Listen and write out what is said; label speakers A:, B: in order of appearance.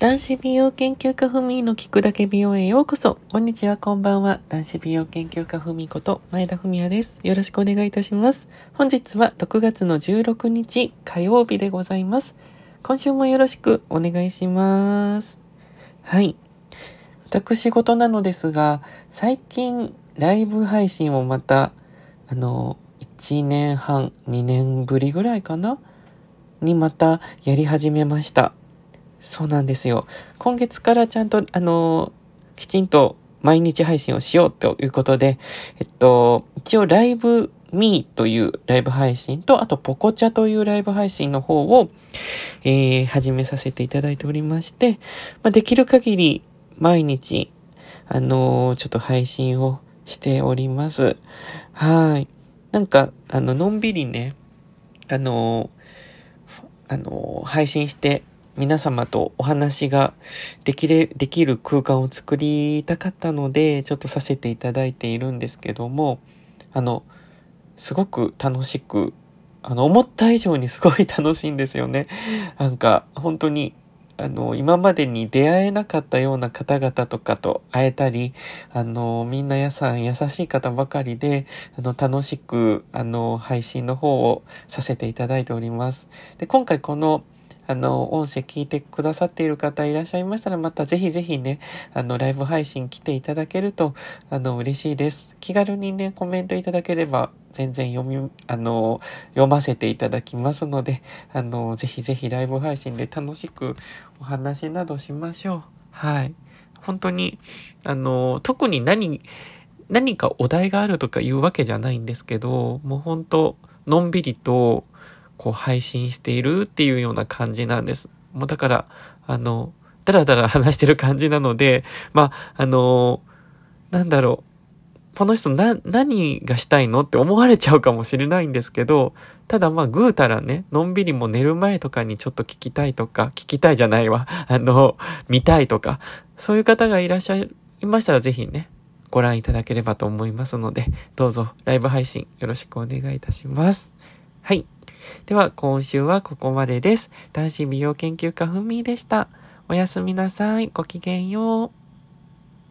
A: 男子美容研究家ふみの聞くだけ美容へようこそ。こんにちは、こんばんは。男子美容研究家ふみこと前田文也です。よろしくお願いいたします。本日は6月の16日火曜日でございます。今週もよろしくお願いします。はい。私事なのですが、最近ライブ配信をまた、あの、1年半、2年ぶりぐらいかな？にまたやり始めました。そうなんですよ。今月からちゃんと、あの、きちんと毎日配信をしようということで、えっと、一応ライブミーというライブ配信と、あとポコチャというライブ配信の方を、えー、始めさせていただいておりまして、まあ、できる限り毎日、あのー、ちょっと配信をしております。はい。なんか、あの、のんびりね、あのー、あのー、配信して皆様とお話ができれ、できる空間を作りたかったので、ちょっとさせていただいているんですけども、あの、すごく楽しく、あの、思った以上にすごい楽しいんですよね。なんか、本当に、あの、今までに出会えなかったような方々とかと会えたり、あの、みんなやさん優しい方ばかりで、あの、楽しく、あの、配信の方をさせていただいております。で、今回この、あの、音声聞いてくださっている方いらっしゃいましたら、またぜひぜひね、あの、ライブ配信来ていただけると、あの、嬉しいです。気軽にね、コメントいただければ、全然読み、あの、読ませていただきますので、あの、ぜひぜひライブ配信で楽しくお話などしましょう。はい。本当に、あの、特に何、何かお題があるとかいうわけじゃないんですけど、もう本当、のんびりと、こう配信しているっていうような感じなんです。もうだから、あの、だらだら話してる感じなので、まあ、あの、なんだろう。この人な、何がしたいのって思われちゃうかもしれないんですけど、ただまあ、ぐうたらね、のんびりも寝る前とかにちょっと聞きたいとか、聞きたいじゃないわ。あの、見たいとか、そういう方がいらっしゃいましたらぜひね、ご覧いただければと思いますので、どうぞライブ配信よろしくお願いいたします。はい。では、今週はここまでです。男子美容研究家ふみでした。おやすみなさい。ごきげんよう。